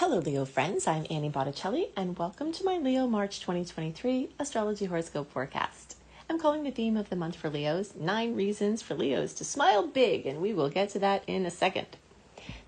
Hello, Leo friends. I'm Annie Botticelli, and welcome to my Leo March 2023 astrology horoscope forecast. I'm calling the theme of the month for Leos Nine Reasons for Leos to Smile Big, and we will get to that in a second.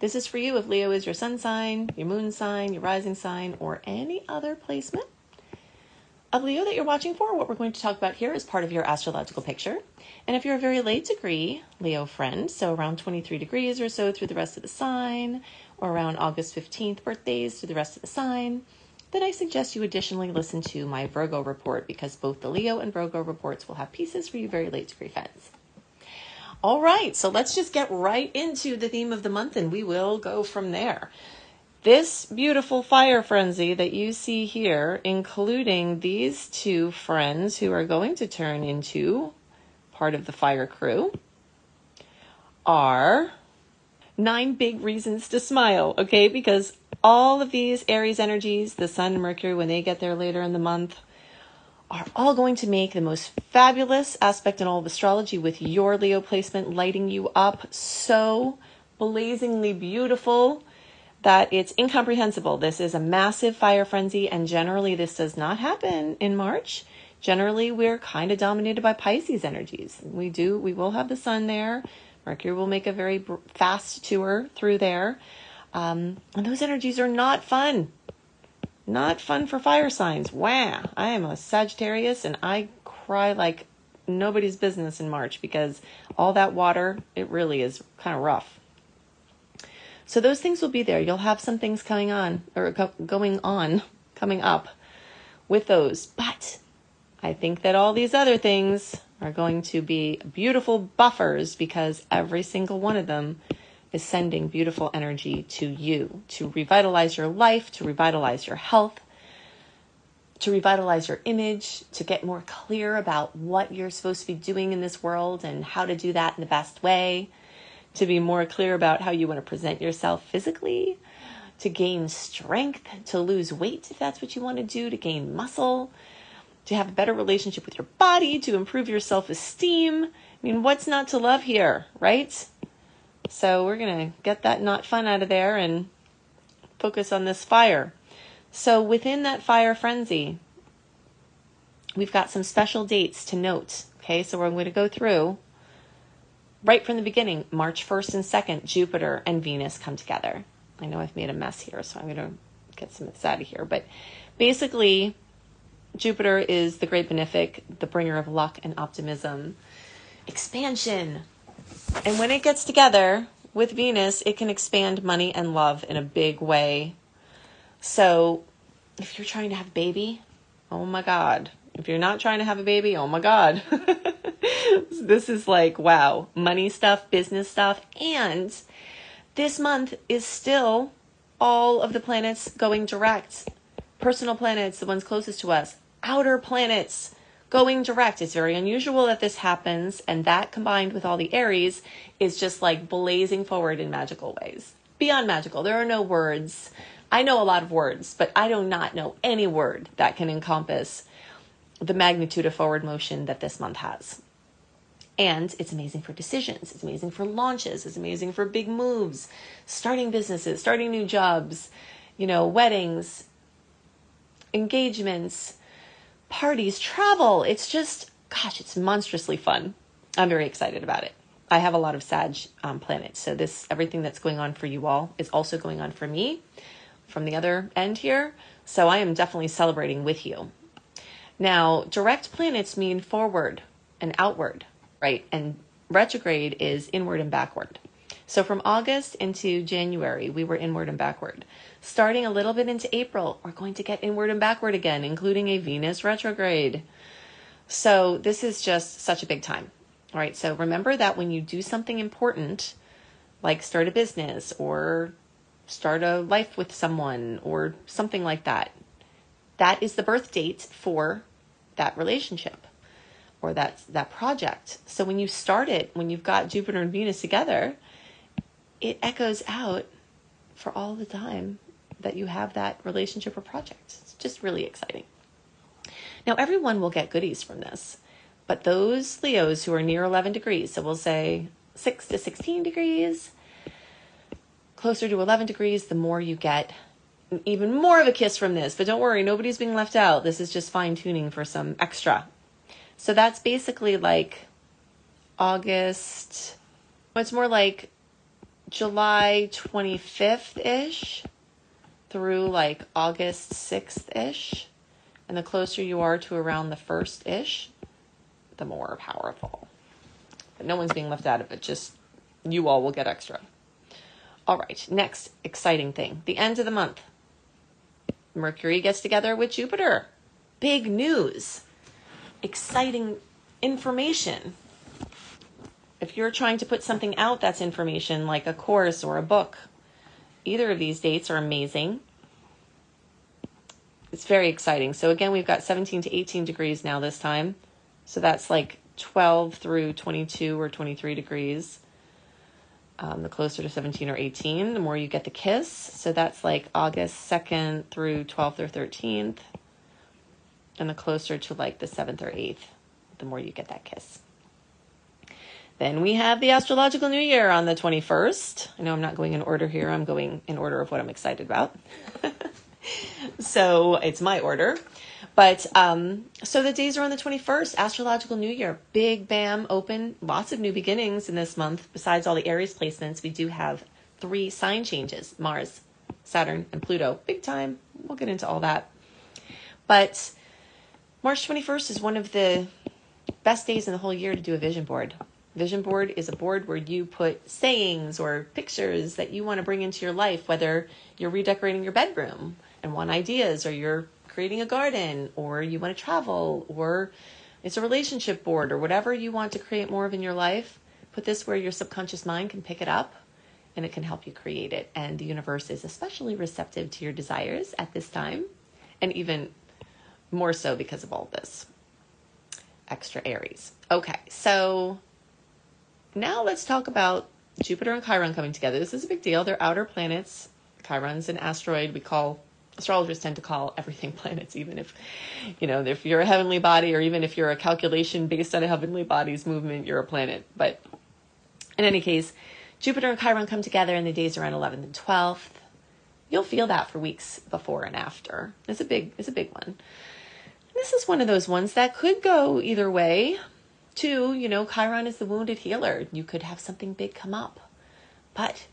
This is for you if Leo is your sun sign, your moon sign, your rising sign, or any other placement of Leo that you're watching for. What we're going to talk about here is part of your astrological picture. And if you're a very late degree Leo friend, so around 23 degrees or so through the rest of the sign, or around August 15th birthdays through the rest of the sign, then I suggest you additionally listen to my Virgo report because both the Leo and Virgo reports will have pieces for you very late degree friends. All right, so let's just get right into the theme of the month and we will go from there. This beautiful fire frenzy that you see here, including these two friends who are going to turn into part of the fire crew, are nine big reasons to smile, okay? Because all of these Aries energies, the Sun and Mercury, when they get there later in the month, are all going to make the most fabulous aspect in all of astrology with your Leo placement lighting you up so blazingly beautiful that it's incomprehensible. This is a massive fire frenzy, and generally, this does not happen in March. Generally, we're kind of dominated by Pisces energies. We do, we will have the sun there. Mercury will make a very fast tour through there. Um, and those energies are not fun. Not fun for fire signs. Wow. I am a Sagittarius and I cry like nobody's business in March because all that water, it really is kind of rough. So those things will be there. You'll have some things coming on or go- going on, coming up with those. But I think that all these other things are going to be beautiful buffers because every single one of them is sending beautiful energy to you to revitalize your life, to revitalize your health, to revitalize your image, to get more clear about what you're supposed to be doing in this world and how to do that in the best way to be more clear about how you want to present yourself physically, to gain strength, to lose weight if that's what you want to do, to gain muscle, to have a better relationship with your body, to improve your self esteem. I mean, what's not to love here, right? So we're going to get that not fun out of there and focus on this fire. So within that fire frenzy, we've got some special dates to note. Okay, so we're going to go through right from the beginning, March 1st and 2nd, Jupiter and Venus come together. I know I've made a mess here, so I'm going to get some of this out of here. But basically, Jupiter is the great benefic, the bringer of luck and optimism, expansion. And when it gets together with Venus, it can expand money and love in a big way. So if you're trying to have a baby, oh my God. If you're not trying to have a baby, oh my God. this is like, wow, money stuff, business stuff. And this month is still all of the planets going direct. Personal planets, the ones closest to us, outer planets going direct. It's very unusual that this happens, and that combined with all the Aries is just like blazing forward in magical ways. Beyond magical, there are no words. I know a lot of words, but I do not know any word that can encompass the magnitude of forward motion that this month has. And it's amazing for decisions. It's amazing for launches. It's amazing for big moves, starting businesses, starting new jobs, you know, weddings, engagements, parties, travel. It's just, gosh, it's monstrously fun. I'm very excited about it. I have a lot of Sag um, planets, so this everything that's going on for you all is also going on for me from the other end here. So I am definitely celebrating with you. Now, direct planets mean forward and outward, right? And retrograde is inward and backward. So from August into January, we were inward and backward. Starting a little bit into April, we're going to get inward and backward again, including a Venus retrograde. So this is just such a big time. All right, so remember that when you do something important, like start a business or start a life with someone or something like that, that is the birth date for that relationship or that that project. So when you start it, when you've got Jupiter and Venus together, it echoes out for all the time that you have that relationship or project. It's just really exciting. Now, everyone will get goodies from this, but those Leos who are near 11 degrees, so we'll say 6 to 16 degrees, closer to 11 degrees, the more you get even more of a kiss from this, but don't worry, nobody's being left out. This is just fine tuning for some extra. So that's basically like August, it's more like July 25th ish through like August 6th ish. And the closer you are to around the 1st ish, the more powerful. But no one's being left out of it, just you all will get extra. All right, next exciting thing the end of the month. Mercury gets together with Jupiter. Big news, exciting information. If you're trying to put something out that's information, like a course or a book, either of these dates are amazing. It's very exciting. So, again, we've got 17 to 18 degrees now this time. So, that's like 12 through 22 or 23 degrees. Um, the closer to 17 or 18, the more you get the kiss. So that's like August 2nd through 12th or 13th. And the closer to like the 7th or 8th, the more you get that kiss. Then we have the astrological new year on the 21st. I know I'm not going in order here, I'm going in order of what I'm excited about. so it's my order. But um, so the days are on the 21st, astrological new year, big bam, open, lots of new beginnings in this month. Besides all the Aries placements, we do have three sign changes Mars, Saturn, and Pluto. Big time. We'll get into all that. But March 21st is one of the best days in the whole year to do a vision board. Vision board is a board where you put sayings or pictures that you want to bring into your life, whether you're redecorating your bedroom and want ideas or you're creating a garden or you want to travel or it's a relationship board or whatever you want to create more of in your life. Put this where your subconscious mind can pick it up and it can help you create it. And the universe is especially receptive to your desires at this time and even more so because of all this extra Aries. Okay, so now let's talk about Jupiter and Chiron coming together. This is a big deal. They're outer planets. Chiron's an asteroid we call astrologers tend to call everything planets, even if, you know, if you're a heavenly body or even if you're a calculation based on a heavenly body's movement, you're a planet. But in any case, Jupiter and Chiron come together in the days around 11th and 12th. You'll feel that for weeks before and after. It's a big, it's a big one. This is one of those ones that could go either way. Two, you know, Chiron is the wounded healer. You could have something big come up, but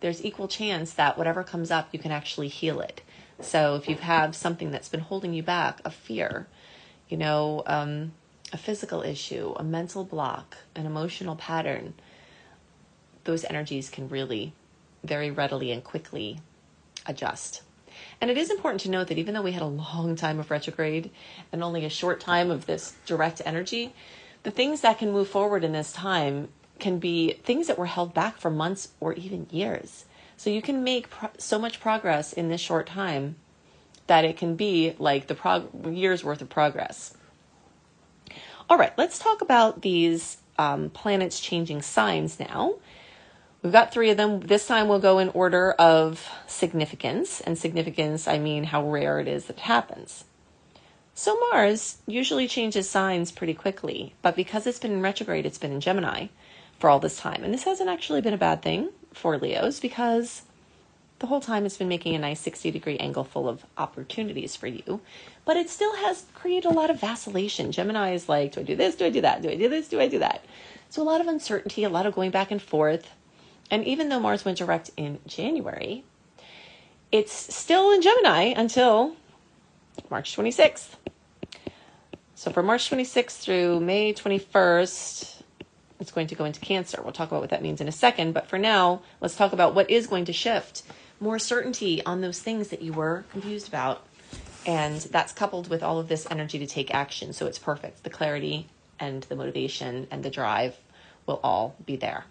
there's equal chance that whatever comes up, you can actually heal it. So if you have something that's been holding you back, a fear, you know, um, a physical issue, a mental block, an emotional pattern, those energies can really very readily and quickly adjust. And it is important to note that even though we had a long time of retrograde and only a short time of this direct energy, the things that can move forward in this time can be things that were held back for months or even years. So you can make pro- so much progress in this short time that it can be like the prog- years worth of progress. All right, let's talk about these um, planets changing signs now. We've got three of them. This time we'll go in order of significance. And significance, I mean how rare it is that it happens. So Mars usually changes signs pretty quickly, but because it's been in retrograde, it's been in Gemini for all this time. And this hasn't actually been a bad thing for Leos because the whole time it's been making a nice 60 degree angle full of opportunities for you. But it still has created a lot of vacillation. Gemini is like, do I do this? Do I do that? Do I do this? Do I do that? So a lot of uncertainty, a lot of going back and forth. And even though Mars went direct in January, it's still in Gemini until March 26th. So for March 26th through May 21st, it's going to go into Cancer. We'll talk about what that means in a second. But for now, let's talk about what is going to shift. More certainty on those things that you were confused about. And that's coupled with all of this energy to take action. So it's perfect. The clarity and the motivation and the drive will all be there.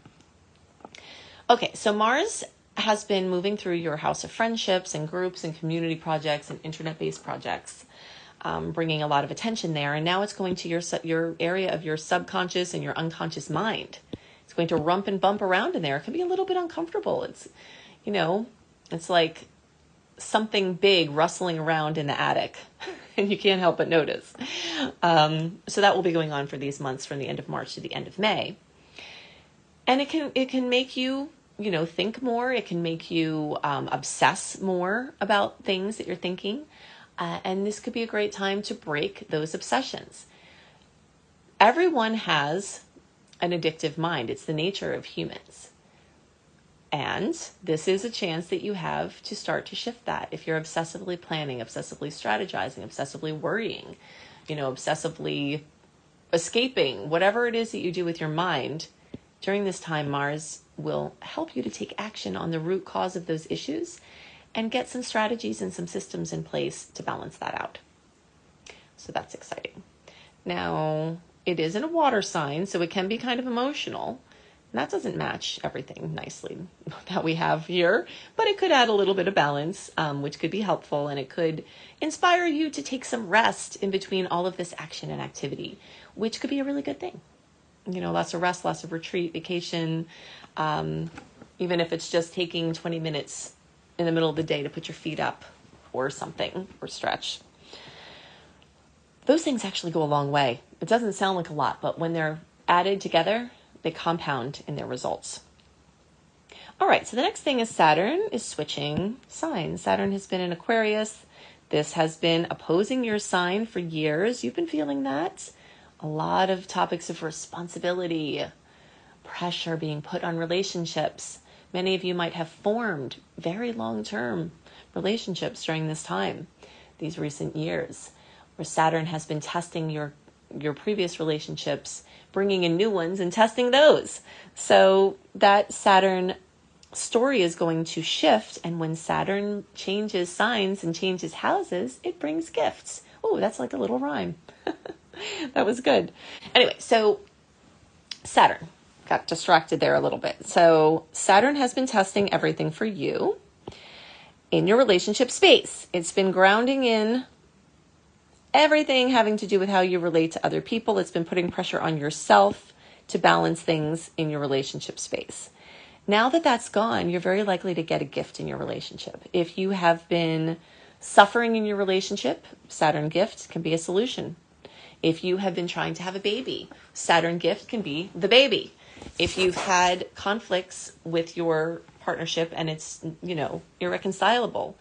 Okay, so Mars has been moving through your house of friendships and groups and community projects and internet based projects, um, bringing a lot of attention there. And now it's going to your, your area of your subconscious and your unconscious mind. It's going to rump and bump around in there. It can be a little bit uncomfortable. It's, you know, it's like something big rustling around in the attic and you can't help but notice. Um, so that will be going on for these months from the end of March to the end of May. And it can it can make you you know, think more. It can make you um, obsess more about things that you're thinking. Uh, and this could be a great time to break those obsessions. Everyone has an addictive mind, it's the nature of humans. And this is a chance that you have to start to shift that. If you're obsessively planning, obsessively strategizing, obsessively worrying, you know, obsessively escaping, whatever it is that you do with your mind, during this time, Mars will help you to take action on the root cause of those issues and get some strategies and some systems in place to balance that out. So that's exciting. Now, it is in a water sign, so it can be kind of emotional. And that doesn't match everything nicely that we have here, but it could add a little bit of balance, um, which could be helpful, and it could inspire you to take some rest in between all of this action and activity, which could be a really good thing. You know, lots of rest, lots of retreat, vacation, um, even if it's just taking 20 minutes in the middle of the day to put your feet up or something or stretch. Those things actually go a long way. It doesn't sound like a lot, but when they're added together, they compound in their results. All right, so the next thing is Saturn is switching signs. Saturn has been in Aquarius. This has been opposing your sign for years. You've been feeling that. A lot of topics of responsibility, pressure being put on relationships. Many of you might have formed very long term relationships during this time, these recent years, where Saturn has been testing your your previous relationships, bringing in new ones and testing those. So that Saturn story is going to shift. And when Saturn changes signs and changes houses, it brings gifts. Oh, that's like a little rhyme. that was good. Anyway, so Saturn got distracted there a little bit. So Saturn has been testing everything for you in your relationship space. It's been grounding in everything having to do with how you relate to other people. It's been putting pressure on yourself to balance things in your relationship space. Now that that's gone, you're very likely to get a gift in your relationship. If you have been suffering in your relationship, Saturn gift can be a solution. If you have been trying to have a baby, Saturn gift can be the baby. If you've had conflicts with your partnership and it's, you know, irreconcilable,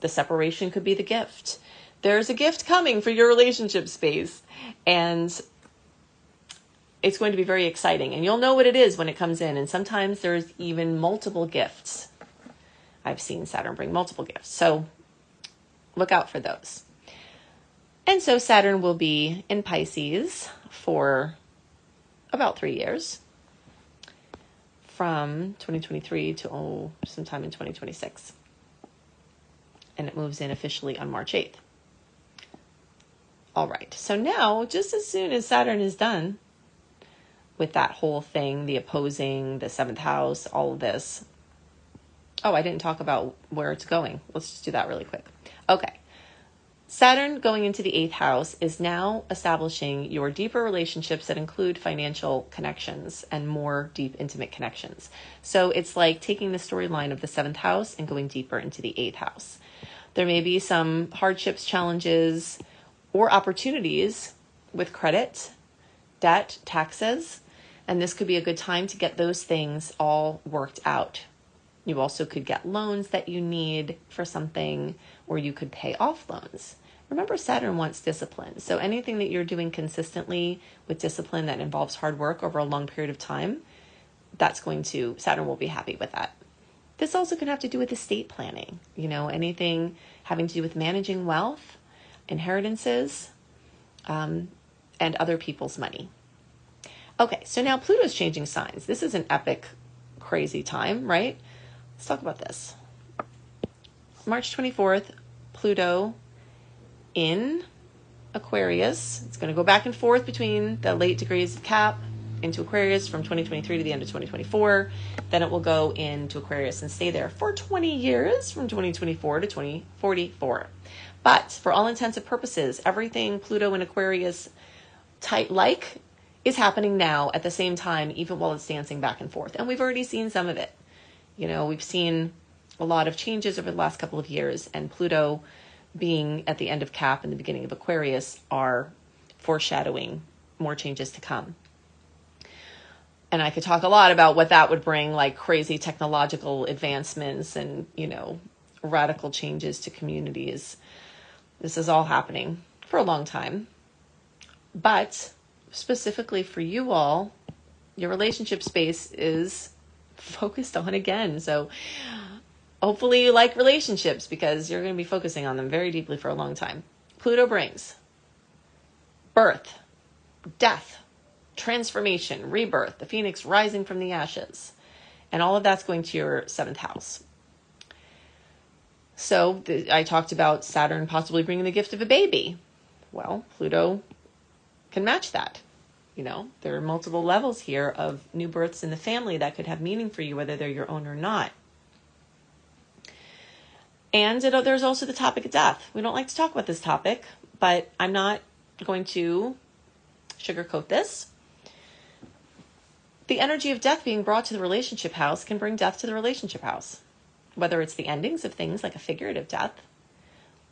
the separation could be the gift there's a gift coming for your relationship space. And it's going to be very exciting. And you'll know what it is when it comes in. And sometimes there's even multiple gifts. I've seen Saturn bring multiple gifts. So look out for those. And so Saturn will be in Pisces for about three years from 2023 to oh, sometime in 2026. And it moves in officially on March 8th. All right. So now, just as soon as Saturn is done with that whole thing, the opposing, the seventh house, all of this. Oh, I didn't talk about where it's going. Let's just do that really quick. Okay. Saturn going into the eighth house is now establishing your deeper relationships that include financial connections and more deep, intimate connections. So it's like taking the storyline of the seventh house and going deeper into the eighth house. There may be some hardships, challenges, or opportunities with credit, debt, taxes, and this could be a good time to get those things all worked out. You also could get loans that you need for something, or you could pay off loans. Remember, Saturn wants discipline. So anything that you're doing consistently with discipline that involves hard work over a long period of time, that's going to, Saturn will be happy with that. This also can have to do with estate planning. You know, anything having to do with managing wealth inheritances, um, and other people's money. Okay, so now Pluto's changing signs. This is an epic, crazy time, right? Let's talk about this. March 24th, Pluto in Aquarius. It's going to go back and forth between the late degrees of Cap into Aquarius from 2023 to the end of 2024. Then it will go into Aquarius and stay there for 20 years from 2024 to 2044. But for all intents and purposes, everything Pluto and Aquarius type like is happening now at the same time, even while it's dancing back and forth. And we've already seen some of it. You know, we've seen a lot of changes over the last couple of years, and Pluto being at the end of Cap and the beginning of Aquarius are foreshadowing more changes to come. and I could talk a lot about what that would bring, like crazy technological advancements and, you know, radical changes to communities. This is all happening for a long time. But specifically for you all, your relationship space is focused on again. So hopefully you like relationships because you're going to be focusing on them very deeply for a long time. Pluto brings birth, death, transformation, rebirth, the phoenix rising from the ashes. And all of that's going to your seventh house. So the, I talked about Saturn possibly bringing the gift of a baby. Well, Pluto can match that. You know, there are multiple levels here of new births in the family that could have meaning for you, whether they're your own or not. And it, there's also the topic of death. We don't like to talk about this topic, but I'm not going to sugarcoat this. The energy of death being brought to the relationship house can bring death to the relationship house, whether it's the endings of things like a figurative death,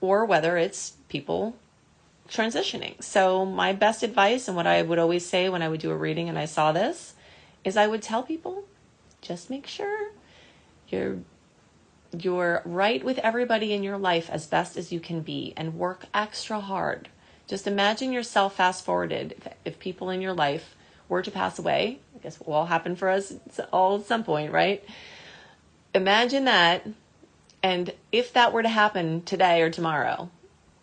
or whether it's people transitioning. So, my best advice and what I would always say when I would do a reading and I saw this is I would tell people just make sure you're you're right with everybody in your life as best as you can be and work extra hard. Just imagine yourself fast forwarded if, if people in your life were to pass away. I guess it will all happen for us all at some point, right? Imagine that and if that were to happen today or tomorrow,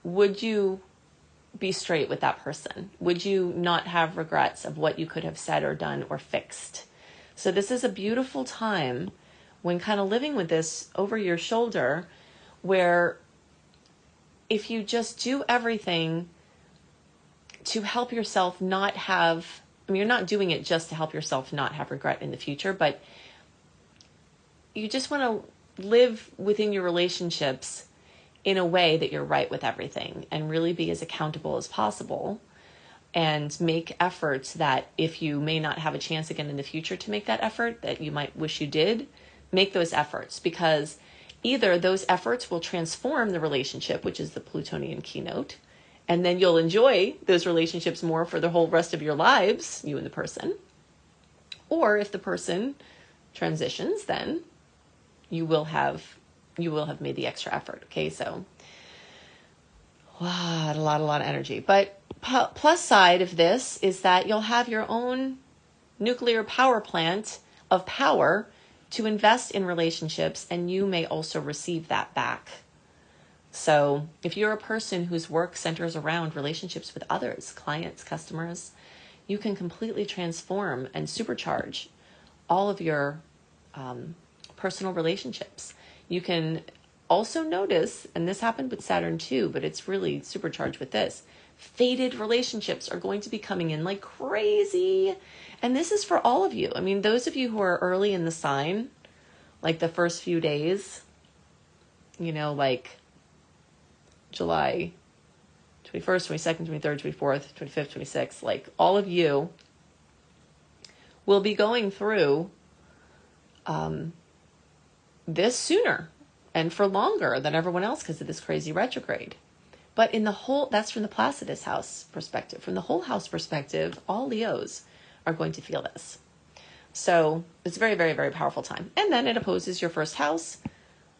would you be straight with that person? Would you not have regrets of what you could have said or done or fixed? So, this is a beautiful time when kind of living with this over your shoulder, where if you just do everything to help yourself not have, I mean, you're not doing it just to help yourself not have regret in the future, but you just want to live within your relationships in a way that you're right with everything and really be as accountable as possible and make efforts that if you may not have a chance again in the future to make that effort that you might wish you did make those efforts because either those efforts will transform the relationship which is the plutonian keynote and then you'll enjoy those relationships more for the whole rest of your lives you and the person. Or if the person transitions then you will have you will have made the extra effort. Okay, so a lot, a lot, a lot of energy. But plus side of this is that you'll have your own nuclear power plant of power to invest in relationships, and you may also receive that back. So, if you're a person whose work centers around relationships with others, clients, customers, you can completely transform and supercharge all of your um, personal relationships. You can also notice, and this happened with Saturn too, but it's really supercharged with this. Fated relationships are going to be coming in like crazy. And this is for all of you. I mean, those of you who are early in the sign, like the first few days, you know, like July 21st, 22nd, 23rd, 24th, 25th, 26th, like all of you will be going through um, this sooner and for longer than everyone else because of this crazy retrograde. But in the whole, that's from the Placidus house perspective. From the whole house perspective, all Leos are going to feel this. So it's a very, very, very powerful time. And then it opposes your first house.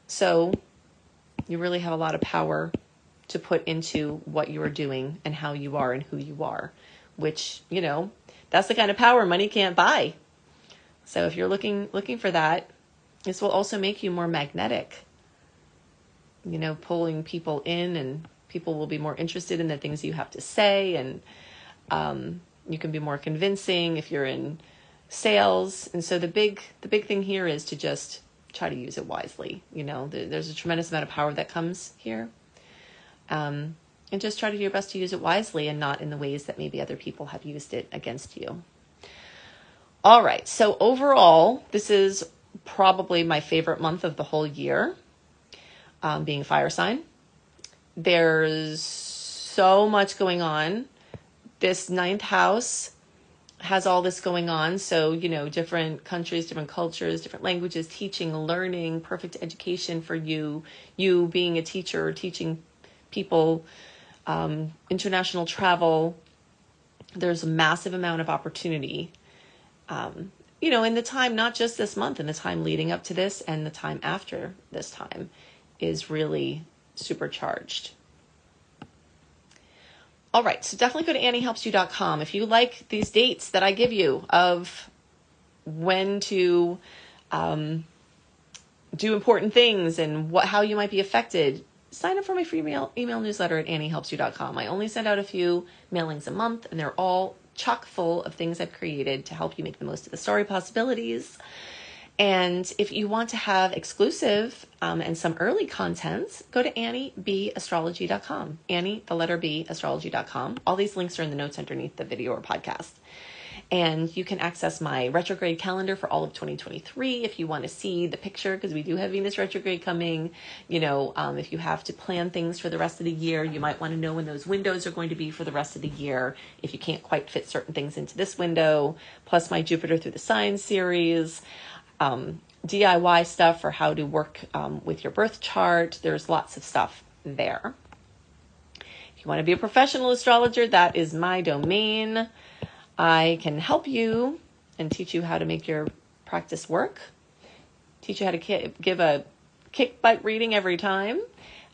So you really have a lot of power to put into what you are doing and how you are and who you are, which, you know, that's the kind of power money can't buy. So if you're looking looking for that, this will also make you more magnetic, you know, pulling people in, and people will be more interested in the things you have to say, and um, you can be more convincing if you're in sales. And so the big the big thing here is to just try to use it wisely. You know, there's a tremendous amount of power that comes here. Um, and just try to do your best to use it wisely and not in the ways that maybe other people have used it against you. All right, so overall, this is probably my favorite month of the whole year, um, being fire sign. There's so much going on. This ninth house has all this going on. So, you know, different countries, different cultures, different languages, teaching, learning, perfect education for you, you being a teacher, teaching people, um, international travel. There's a massive amount of opportunity um, you know, in the time, not just this month, in the time leading up to this and the time after this time is really supercharged. All right, so definitely go to anniehelpsyou.com. If you like these dates that I give you of when to um, do important things and what how you might be affected, sign up for my free email, email newsletter at anniehelpsyou.com. I only send out a few mailings a month, and they're all chock full of things I've created to help you make the most of the story possibilities. And if you want to have exclusive um, and some early contents, go to anniebastrology.com. Annie, the letter B, astrology.com. All these links are in the notes underneath the video or podcast. And you can access my retrograde calendar for all of 2023 if you want to see the picture, because we do have Venus retrograde coming. You know, um, if you have to plan things for the rest of the year, you might want to know when those windows are going to be for the rest of the year if you can't quite fit certain things into this window, plus my Jupiter through the signs series. Um, DIY stuff for how to work um, with your birth chart. There's lots of stuff there. If you want to be a professional astrologer, that is my domain. I can help you and teach you how to make your practice work, teach you how to ki- give a kick butt reading every time,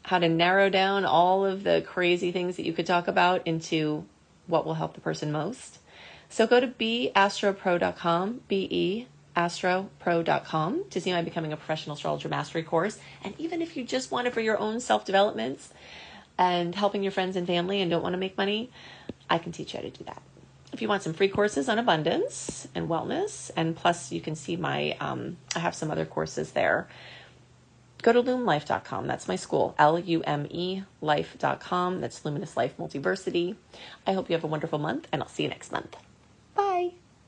how to narrow down all of the crazy things that you could talk about into what will help the person most. So go to beastropro.com, B E astropro.com to see my Becoming a Professional Astrologer Mastery course. And even if you just want it for your own self development and helping your friends and family and don't want to make money, I can teach you how to do that if you want some free courses on abundance and wellness, and plus you can see my, um, I have some other courses there. Go to lumelife.com. That's my school, L U M E life.com. That's Luminous Life Multiversity. I hope you have a wonderful month, and I'll see you next month.